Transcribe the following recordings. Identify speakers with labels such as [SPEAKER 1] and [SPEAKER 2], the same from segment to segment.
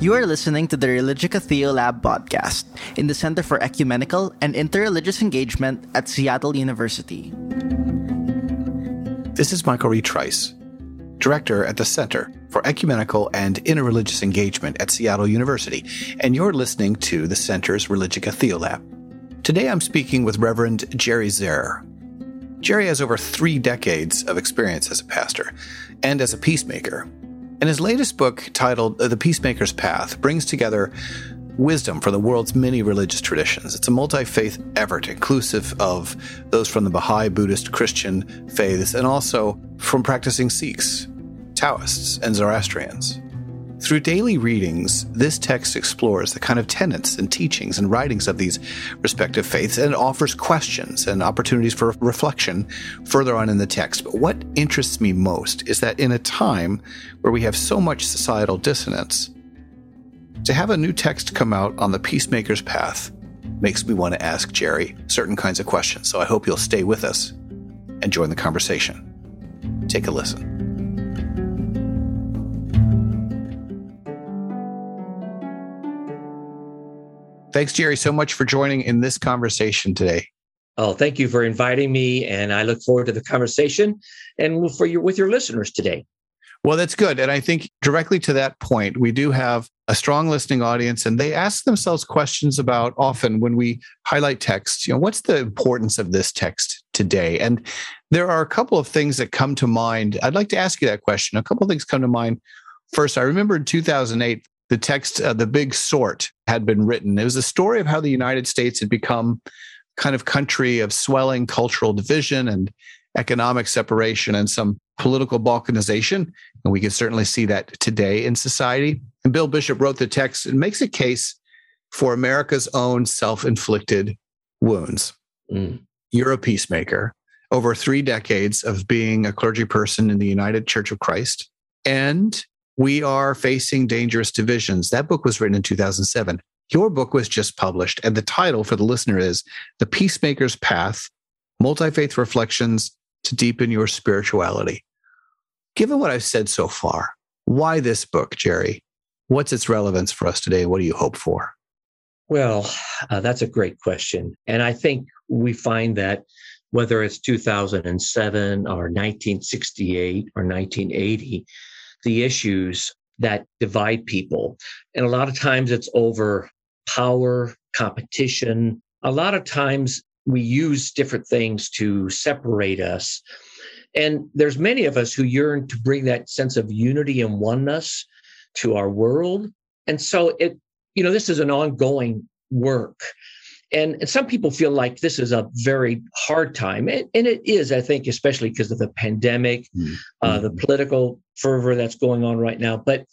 [SPEAKER 1] You are listening to the Religica Theolab podcast in the Center for Ecumenical and Interreligious Engagement at Seattle University.
[SPEAKER 2] This is Michael Reid Trice, Director at the Center for Ecumenical and Interreligious Engagement at Seattle University, and you're listening to the Center's Religica Theolab. Today I'm speaking with Reverend Jerry Zehrer. Jerry has over three decades of experience as a pastor and as a peacemaker and his latest book, titled The Peacemaker's Path, brings together wisdom from the world's many religious traditions. It's a multi faith effort, inclusive of those from the Baha'i, Buddhist, Christian faiths, and also from practicing Sikhs, Taoists, and Zoroastrians. Through daily readings, this text explores the kind of tenets and teachings and writings of these respective faiths and offers questions and opportunities for reflection further on in the text. But what interests me most is that in a time where we have so much societal dissonance, to have a new text come out on the peacemaker's path makes me want to ask Jerry certain kinds of questions. So I hope you'll stay with us and join the conversation. Take a listen. Thanks, Jerry, so much for joining in this conversation today.
[SPEAKER 3] Oh, thank you for inviting me, and I look forward to the conversation and for your with your listeners today.
[SPEAKER 2] Well, that's good. And I think directly to that point, we do have a strong listening audience, and they ask themselves questions about often when we highlight text, you know, what's the importance of this text today? And there are a couple of things that come to mind. I'd like to ask you that question. A couple of things come to mind. First, I remember in 2008, the text, uh, The Big Sort, had been written. It was a story of how the United States had become kind of country of swelling cultural division and economic separation and some political balkanization. And we can certainly see that today in society. And Bill Bishop wrote the text and makes a case for America's own self inflicted wounds. Mm. You're a peacemaker over three decades of being a clergy person in the United Church of Christ. And we are facing dangerous divisions. That book was written in 2007. Your book was just published, and the title for the listener is The Peacemaker's Path Multi Faith Reflections to Deepen Your Spirituality. Given what I've said so far, why this book, Jerry? What's its relevance for us today? What do you hope for?
[SPEAKER 3] Well, uh, that's a great question. And I think we find that whether it's 2007 or 1968 or 1980, the issues that divide people. And a lot of times it's over power, competition. A lot of times we use different things to separate us. And there's many of us who yearn to bring that sense of unity and oneness to our world. And so it, you know, this is an ongoing work. And, and some people feel like this is a very hard time. And, and it is, I think, especially because of the pandemic, mm-hmm. uh, the political fervor that's going on right now. But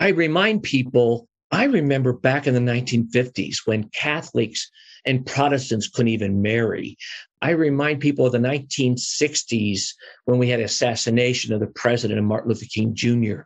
[SPEAKER 3] I remind people, I remember back in the 1950s when Catholics and Protestants couldn't even marry. I remind people of the 1960s when we had the assassination of the president and Martin Luther King Jr.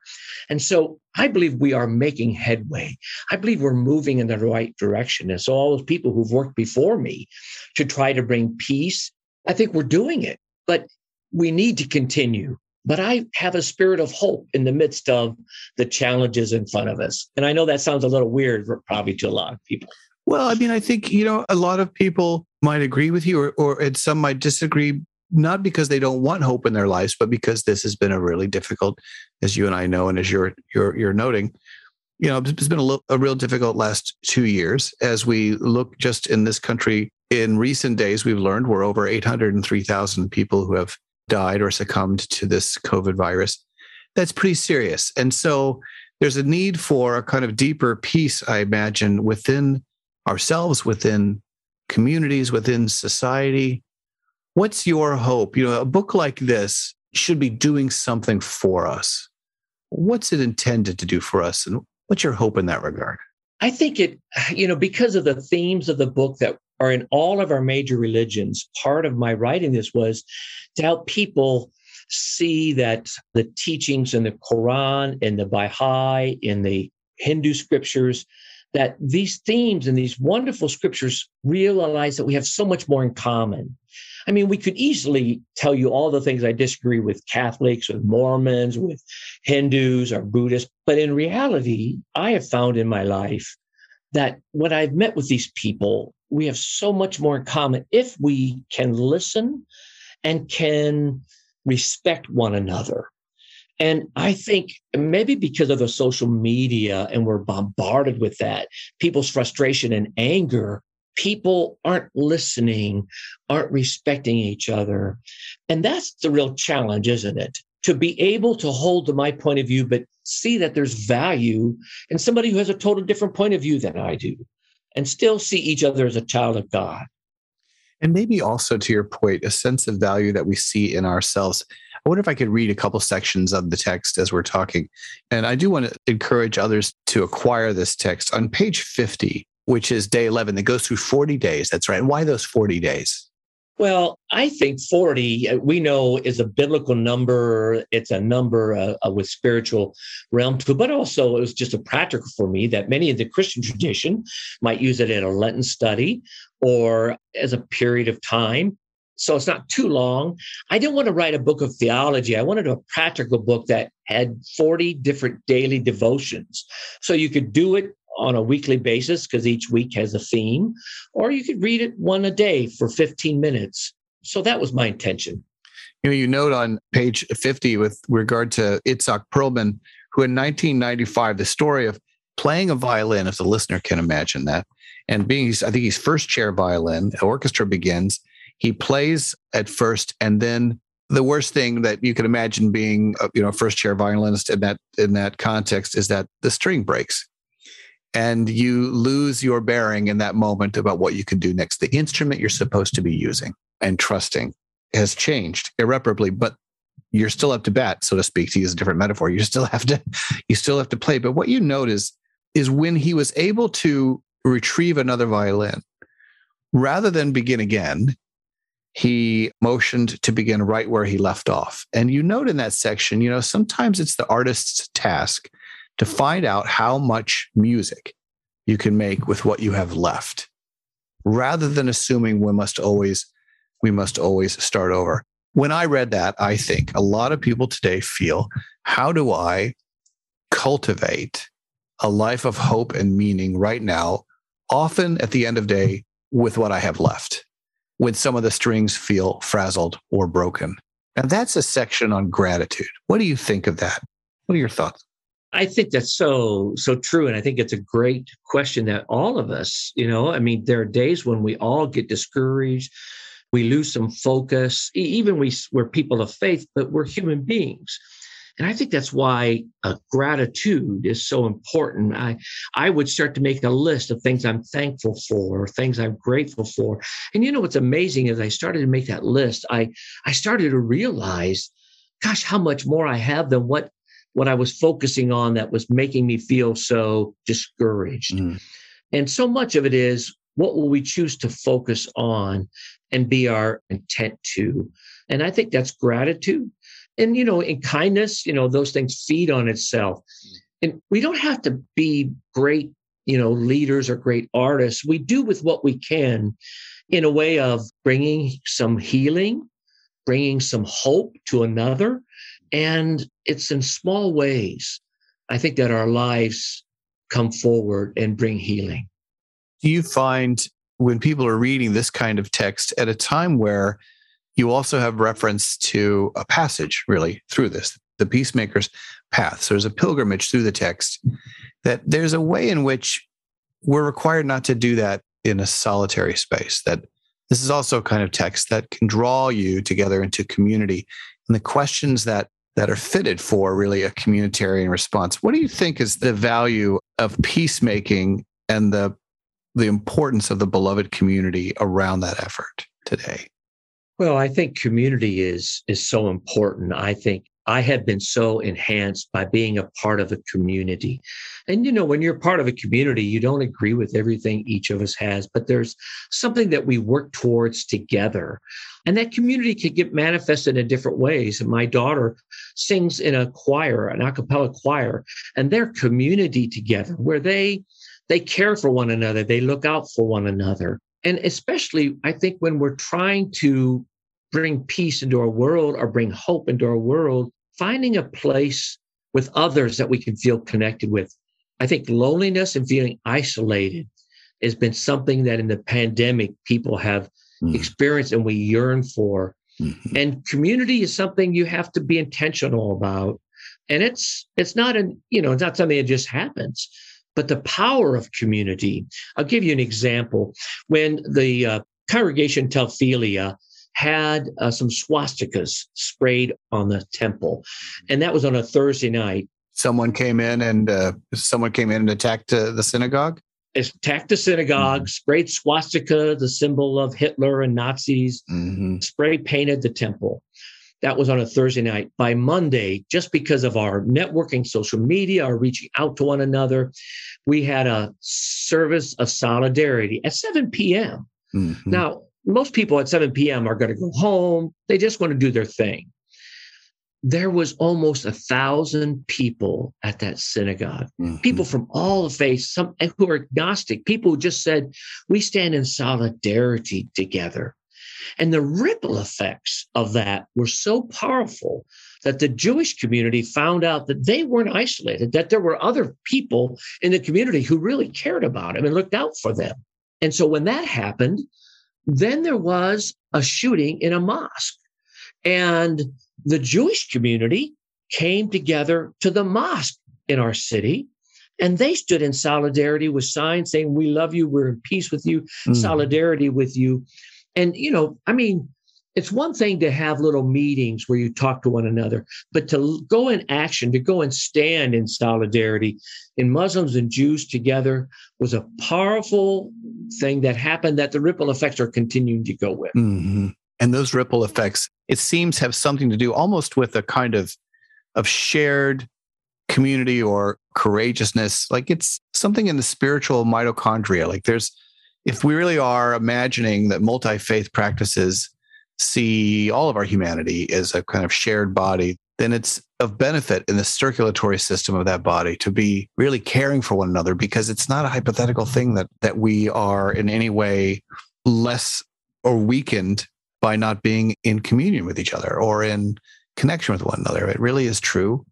[SPEAKER 3] And so I believe we are making headway. I believe we're moving in the right direction. And so all those people who've worked before me to try to bring peace, I think we're doing it. But we need to continue. But I have a spirit of hope in the midst of the challenges in front of us. And I know that sounds a little weird, probably to a lot of people.
[SPEAKER 2] Well, I mean, I think, you know, a lot of people might agree with you or, or and some might disagree, not because they don't want hope in their lives, but because this has been a really difficult, as you and I know, and as you're, you're, you're noting, you know, it's been a, little, a real difficult last two years as we look just in this country. In recent days, we've learned we're over 803,000 people who have died or succumbed to this COVID virus. That's pretty serious. And so there's a need for a kind of deeper peace, I imagine, within ourselves, within communities, within society. What's your hope? You know, a book like this should be doing something for us. What's it intended to do for us? And what's your hope in that regard?
[SPEAKER 3] I think it, you know, because of the themes of the book that are in all of our major religions, part of my writing this was to help people see that the teachings in the Quran, in the Baha'i, in the Hindu scriptures that these themes and these wonderful scriptures realize that we have so much more in common. I mean, we could easily tell you all the things I disagree with Catholics, with Mormons, with Hindus or Buddhists. But in reality, I have found in my life that when I've met with these people, we have so much more in common if we can listen and can respect one another. And I think maybe because of the social media and we're bombarded with that, people's frustration and anger, people aren't listening, aren't respecting each other. And that's the real challenge, isn't it? To be able to hold to my point of view, but see that there's value in somebody who has a total different point of view than I do and still see each other as a child of God.
[SPEAKER 2] And maybe also to your point, a sense of value that we see in ourselves. I wonder if I could read a couple sections of the text as we're talking. And I do want to encourage others to acquire this text on page 50, which is day 11 that goes through 40 days. That's right. Why those 40 days?
[SPEAKER 3] Well, I think 40, uh, we know, is a biblical number. It's a number uh, uh, with spiritual realm to but also it was just a practical for me that many of the Christian tradition might use it in a Lenten study or as a period of time. So it's not too long. I didn't want to write a book of theology. I wanted a practical book that had 40 different daily devotions. So you could do it on a weekly basis because each week has a theme, or you could read it one a day for 15 minutes. So that was my intention.
[SPEAKER 2] You know, you note on page 50 with regard to Itzhak Perlman, who in 1995, the story of playing a violin, if the listener can imagine that, and being, I think he's first chair violin, orchestra begins. He plays at first, and then the worst thing that you can imagine being, you know, first chair violinist in that in that context is that the string breaks and you lose your bearing in that moment about what you can do next. The instrument you're supposed to be using and trusting has changed irreparably, but you're still up to bat, so to speak, to use a different metaphor. You still have to, you still have to play. But what you notice is when he was able to retrieve another violin, rather than begin again, he motioned to begin right where he left off. And you note in that section, you know, sometimes it's the artist's task to find out how much music you can make with what you have left rather than assuming we must always we must always start over when i read that i think a lot of people today feel how do i cultivate a life of hope and meaning right now often at the end of day with what i have left when some of the strings feel frazzled or broken. And that's a section on gratitude. What do you think of that? What are your thoughts?
[SPEAKER 3] I think that's so so true, and I think it's a great question that all of us, you know, I mean, there are days when we all get discouraged, we lose some focus. Even we we're people of faith, but we're human beings, and I think that's why uh, gratitude is so important. I I would start to make a list of things I'm thankful for, or things I'm grateful for, and you know what's amazing is I started to make that list. I I started to realize gosh, how much more I have than what what I was focusing on that was making me feel so discouraged. Mm. And so much of it is what will we choose to focus on and be our intent to? And I think that's gratitude. And, you know, in kindness, you know, those things feed on itself. Mm. And we don't have to be great, you know, leaders or great artists. We do with what we can in a way of bringing some healing, bringing some hope to another, and it's in small ways, I think, that our lives come forward and bring healing.
[SPEAKER 2] Do you find when people are reading this kind of text at a time where you also have reference to a passage really through this, the peacemaker's path? So there's a pilgrimage through the text, that there's a way in which we're required not to do that in a solitary space, that this is also a kind of text that can draw you together into community. And the questions that that are fitted for really a communitarian response. What do you think is the value of peacemaking and the the importance of the beloved community around that effort today?
[SPEAKER 3] Well, I think community is is so important. I think I have been so enhanced by being a part of a community. And you know, when you're part of a community, you don't agree with everything each of us has, but there's something that we work towards together. And that community can get manifested in different ways. And my daughter sings in a choir, an a cappella choir, and they're community together where they they care for one another, they look out for one another. And especially, I think when we're trying to bring peace into our world or bring hope into our world, finding a place with others that we can feel connected with. I think loneliness and feeling isolated has been something that in the pandemic people have mm. experienced and we yearn for. Mm-hmm. And community is something you have to be intentional about. And it's it's not an, you know, it's not something that just happens, but the power of community. I'll give you an example. When the uh, congregation Telphelia had uh, some swastikas sprayed on the temple, and that was on a Thursday night.
[SPEAKER 2] Someone came in and uh, someone came in and attacked uh, the synagogue
[SPEAKER 3] attacked the synagogue, mm-hmm. sprayed swastika, the symbol of Hitler and Nazis, mm-hmm. spray painted the temple. That was on a Thursday night. By Monday, just because of our networking, social media, our reaching out to one another, we had a service of solidarity at 7 p.m. Mm-hmm. Now, most people at 7 p.m. are going to go home. They just want to do their thing there was almost a thousand people at that synagogue mm-hmm. people from all the faiths some who are agnostic people who just said we stand in solidarity together and the ripple effects of that were so powerful that the jewish community found out that they weren't isolated that there were other people in the community who really cared about them and looked out for them and so when that happened then there was a shooting in a mosque and the Jewish community came together to the mosque in our city and they stood in solidarity with signs saying, We love you, we're in peace with you, mm. solidarity with you. And, you know, I mean, it's one thing to have little meetings where you talk to one another, but to go in action, to go and stand in solidarity in Muslims and Jews together was a powerful thing that happened that the ripple effects are continuing to go with.
[SPEAKER 2] Mm-hmm. And those ripple effects, it seems, have something to do almost with a kind of of shared community or courageousness. Like it's something in the spiritual mitochondria. Like there's, if we really are imagining that multi faith practices see all of our humanity as a kind of shared body, then it's of benefit in the circulatory system of that body to be really caring for one another because it's not a hypothetical thing that that we are in any way less or weakened by not being in communion with each other or in connection with one another. It really is true.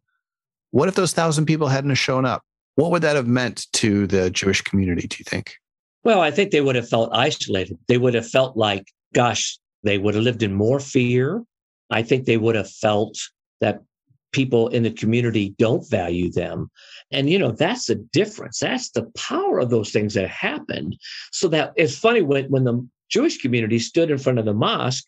[SPEAKER 2] What if those thousand people hadn't shown up? What would that have meant to the Jewish community, do you think?
[SPEAKER 3] Well, I think they would have felt isolated. They would have felt like, gosh, they would have lived in more fear. I think they would have felt that people in the community don't value them. And, you know, that's the difference. That's the power of those things that happened. So that it's funny when, when the Jewish community stood in front of the mosque.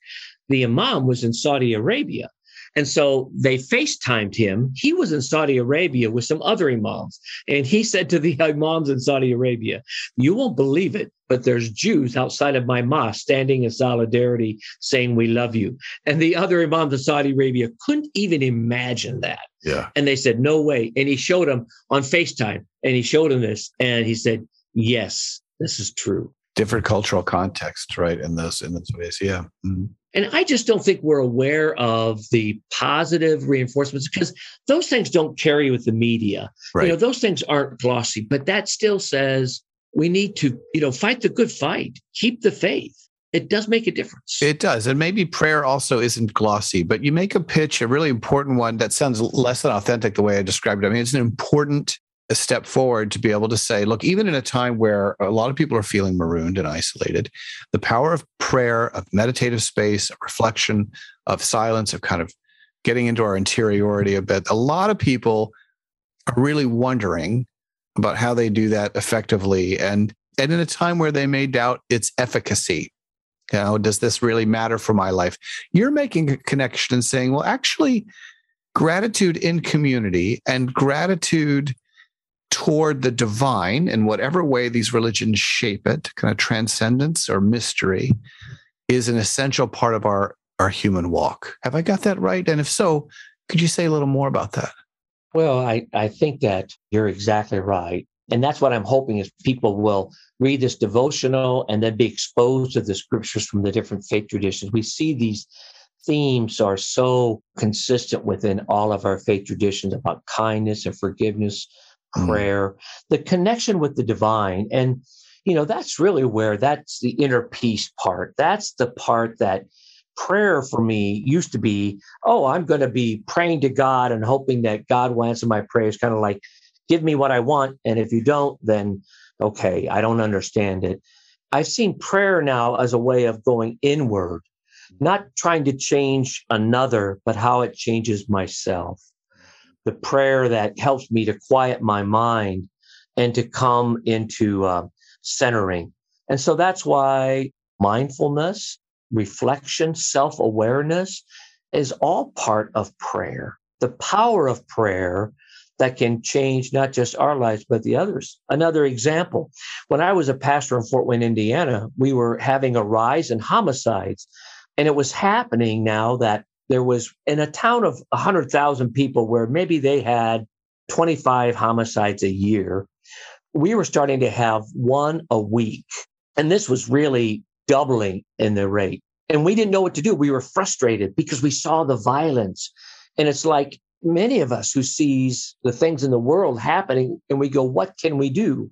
[SPEAKER 3] The imam was in Saudi Arabia. And so they FaceTimed him. He was in Saudi Arabia with some other imams. And he said to the imams in Saudi Arabia, You won't believe it, but there's Jews outside of my mosque standing in solidarity saying, We love you. And the other imams in Saudi Arabia couldn't even imagine that.
[SPEAKER 2] Yeah.
[SPEAKER 3] And they said, No way. And he showed them on FaceTime and he showed them this. And he said, Yes, this is true
[SPEAKER 2] different cultural context, right? In those in those ways, yeah. Mm-hmm.
[SPEAKER 3] And I just don't think we're aware of the positive reinforcements because those things don't carry with the media. Right. You know, those things aren't glossy, but that still says we need to, you know, fight the good fight, keep the faith. It does make a difference.
[SPEAKER 2] It does. And maybe prayer also isn't glossy, but you make a pitch, a really important one that sounds less than authentic the way I described it. I mean, it's an important a step forward to be able to say, look, even in a time where a lot of people are feeling marooned and isolated, the power of prayer, of meditative space, of reflection, of silence, of kind of getting into our interiority a bit, a lot of people are really wondering about how they do that effectively. And, and in a time where they may doubt its efficacy, you know, does this really matter for my life? You're making a connection and saying, well, actually, gratitude in community and gratitude toward the divine in whatever way these religions shape it, kind of transcendence or mystery, is an essential part of our, our human walk. Have I got that right? And if so, could you say a little more about that?
[SPEAKER 3] Well, I, I think that you're exactly right. And that's what I'm hoping is people will read this devotional and then be exposed to the scriptures from the different faith traditions. We see these themes are so consistent within all of our faith traditions about kindness and forgiveness. Prayer, mm. the connection with the divine. And, you know, that's really where that's the inner peace part. That's the part that prayer for me used to be, oh, I'm going to be praying to God and hoping that God will answer my prayers, kind of like, give me what I want. And if you don't, then okay, I don't understand it. I've seen prayer now as a way of going inward, not trying to change another, but how it changes myself. The prayer that helps me to quiet my mind and to come into uh, centering. And so that's why mindfulness, reflection, self awareness is all part of prayer. The power of prayer that can change not just our lives, but the others. Another example when I was a pastor in Fort Wayne, Indiana, we were having a rise in homicides. And it was happening now that there was in a town of 100,000 people where maybe they had 25 homicides a year. We were starting to have one a week. And this was really doubling in the rate. And we didn't know what to do. We were frustrated because we saw the violence. And it's like many of us who sees the things in the world happening and we go, what can we do?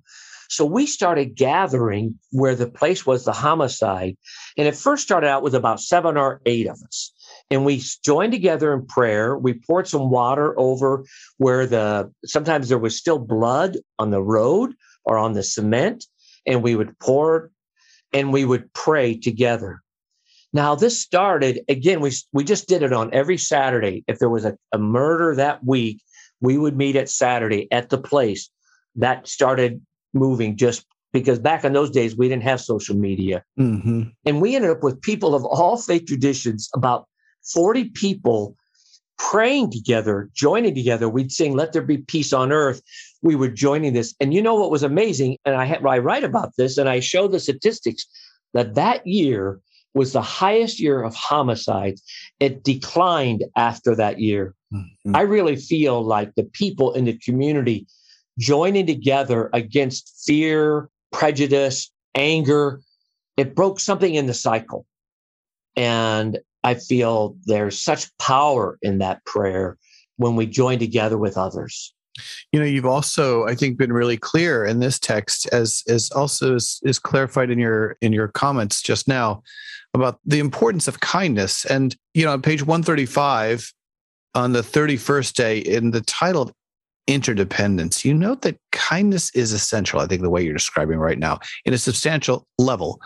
[SPEAKER 3] So we started gathering where the place was the homicide. And it first started out with about seven or eight of us. And we joined together in prayer. We poured some water over where the, sometimes there was still blood on the road or on the cement. And we would pour and we would pray together. Now, this started again, we, we just did it on every Saturday. If there was a, a murder that week, we would meet at Saturday at the place. That started moving just because back in those days, we didn't have social media. Mm-hmm. And we ended up with people of all faith traditions, about 40 people praying together, joining together. We'd sing, Let There Be Peace on Earth. We were joining this. And you know what was amazing? And I, I write about this and I show the statistics that that year, was the highest year of homicides. It declined after that year. Mm-hmm. I really feel like the people in the community joining together against fear, prejudice, anger, it broke something in the cycle. And I feel there's such power in that prayer when we join together with others.
[SPEAKER 2] You know, you've also, I think, been really clear in this text, as as also is, is clarified in your in your comments just now, about the importance of kindness. And, you know, on page 135, on the 31st day, in the title of interdependence, you note that kindness is essential, I think, the way you're describing right now, in a substantial level.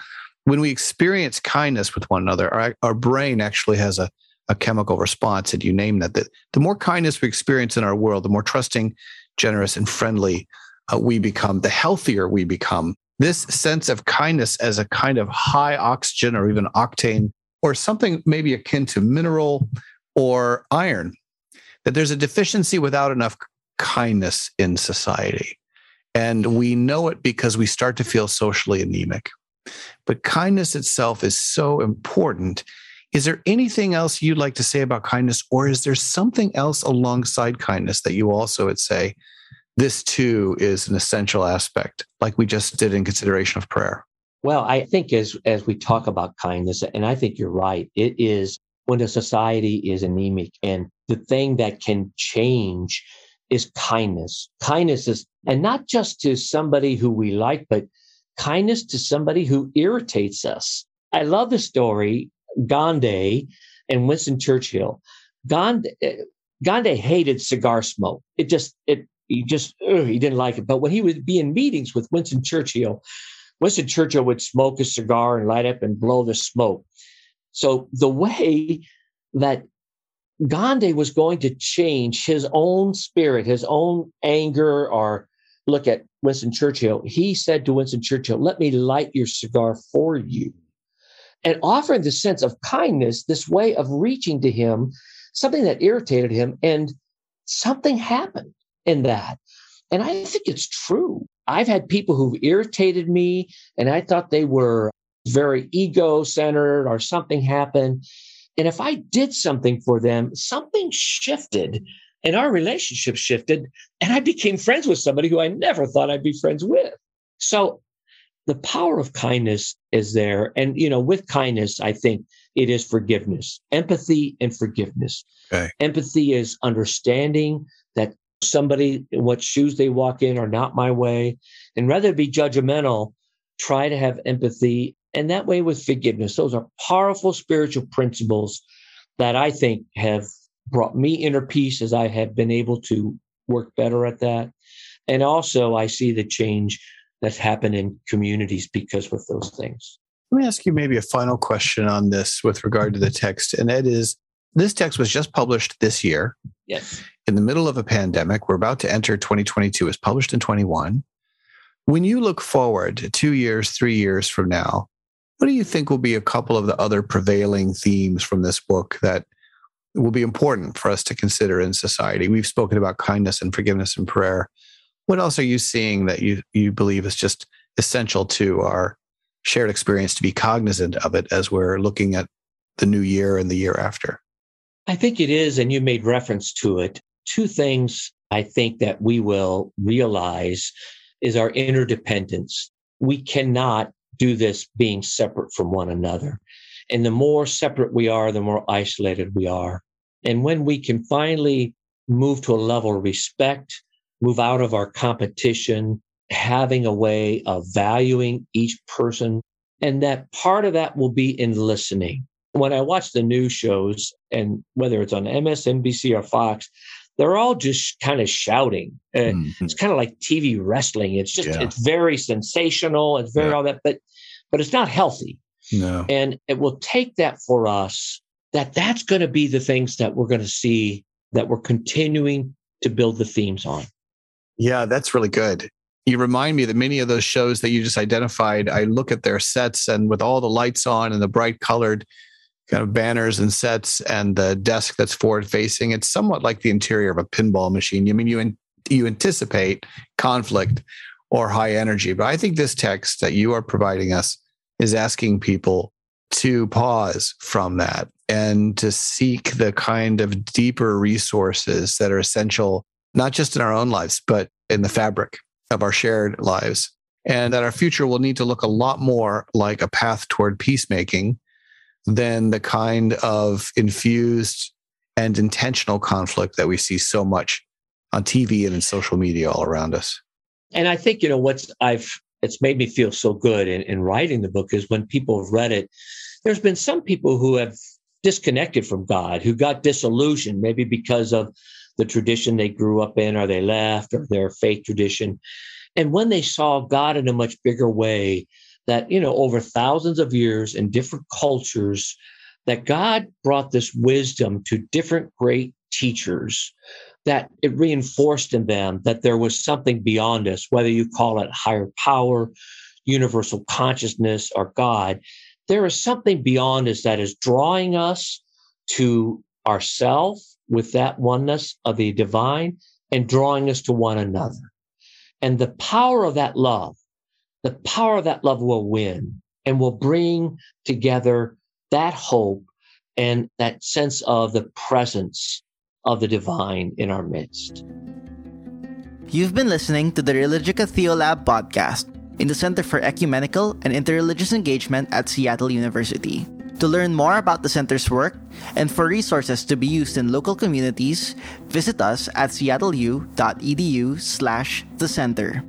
[SPEAKER 2] When we experience kindness with one another, our, our brain actually has a, a chemical response, and you name that. That the more kindness we experience in our world, the more trusting, generous, and friendly uh, we become, the healthier we become this sense of kindness as a kind of high oxygen or even octane or something maybe akin to mineral or iron, that there's a deficiency without enough kindness in society. And we know it because we start to feel socially anemic. But kindness itself is so important. Is there anything else you'd like to say about kindness, or is there something else alongside kindness that you also would say this too is an essential aspect, like we just did in consideration of prayer.
[SPEAKER 3] Well, I think as as we talk about kindness, and I think you're right, it is when a society is anemic, and the thing that can change is kindness. Kindness is, and not just to somebody who we like, but kindness to somebody who irritates us. I love the story Gandhi and Winston Churchill. Gandhi, Gandhi hated cigar smoke. It just it he just ugh, he didn't like it. But when he would be in meetings with Winston Churchill, Winston Churchill would smoke a cigar and light up and blow the smoke. So the way that Gandhi was going to change his own spirit, his own anger, or look at Winston Churchill, he said to Winston Churchill, Let me light your cigar for you. And offering the sense of kindness, this way of reaching to him, something that irritated him, and something happened in that. And I think it's true. I've had people who've irritated me and I thought they were very ego centered or something happened. And if I did something for them, something shifted and our relationship shifted and I became friends with somebody who I never thought I'd be friends with. So the power of kindness is there. And, you know, with kindness, I think it is forgiveness, empathy and forgiveness. Okay. Empathy is understanding that somebody what shoes they walk in are not my way and rather be judgmental try to have empathy And that way with forgiveness, those are powerful spiritual principles that I think have brought me inner peace as I have been able to work better at that. And also, I see the change that's happened in communities because with those things.
[SPEAKER 2] Let me ask you maybe a final question on this with regard to the text. And that is this text was just published this year.
[SPEAKER 3] Yes.
[SPEAKER 2] In the middle of a pandemic. We're about to enter 2022. It's published in 21. When you look forward two years, three years from now, what do you think will be a couple of the other prevailing themes from this book that will be important for us to consider in society? We've spoken about kindness and forgiveness and prayer. What else are you seeing that you, you believe is just essential to our shared experience to be cognizant of it as we're looking at the new year and the year after?
[SPEAKER 3] I think it is, and you made reference to it. Two things I think that we will realize is our interdependence. We cannot do this being separate from one another. And the more separate we are, the more isolated we are. And when we can finally move to a level of respect, move out of our competition, having a way of valuing each person. And that part of that will be in listening. When I watch the news shows, and whether it's on MSNBC or Fox, they're all just kind of shouting. Uh, mm-hmm. It's kind of like TV wrestling. It's just, yeah. it's very sensational. It's very yeah. all that, but, but it's not healthy.
[SPEAKER 2] No.
[SPEAKER 3] And it will take that for us that that's going to be the things that we're going to see that we're continuing to build the themes on.
[SPEAKER 2] Yeah, that's really good you remind me that many of those shows that you just identified, I look at their sets and with all the lights on and the bright colored kind of banners and sets and the desk that's forward facing, it's somewhat like the interior of a pinball machine. I mean, you you anticipate conflict or high energy, but I think this text that you are providing us is asking people to pause from that and to seek the kind of deeper resources that are essential, not just in our own lives, but in the fabric of our shared lives, and that our future will need to look a lot more like a path toward peacemaking than the kind of infused and intentional conflict that we see so much on TV and in social media all around us.
[SPEAKER 3] And I think, you know, what's I've, it's made me feel so good in, in writing the book is when people have read it, there's been some people who have disconnected from God, who got disillusioned, maybe because of the tradition they grew up in or they left or their faith tradition. And when they saw God in a much bigger way, that, you know, over thousands of years in different cultures, that God brought this wisdom to different great teachers, that it reinforced in them that there was something beyond us, whether you call it higher power, universal consciousness, or God. There is something beyond us that is drawing us to ourself with that oneness of the divine and drawing us to one another. And the power of that love, the power of that love will win and will bring together that hope and that sense of the presence of the divine in our midst.
[SPEAKER 1] You've been listening to the Religica Theolab podcast in the Center for Ecumenical and Interreligious Engagement at Seattle University. To learn more about the center's work and for resources to be used in local communities, visit us at seattleu.edu slash the center.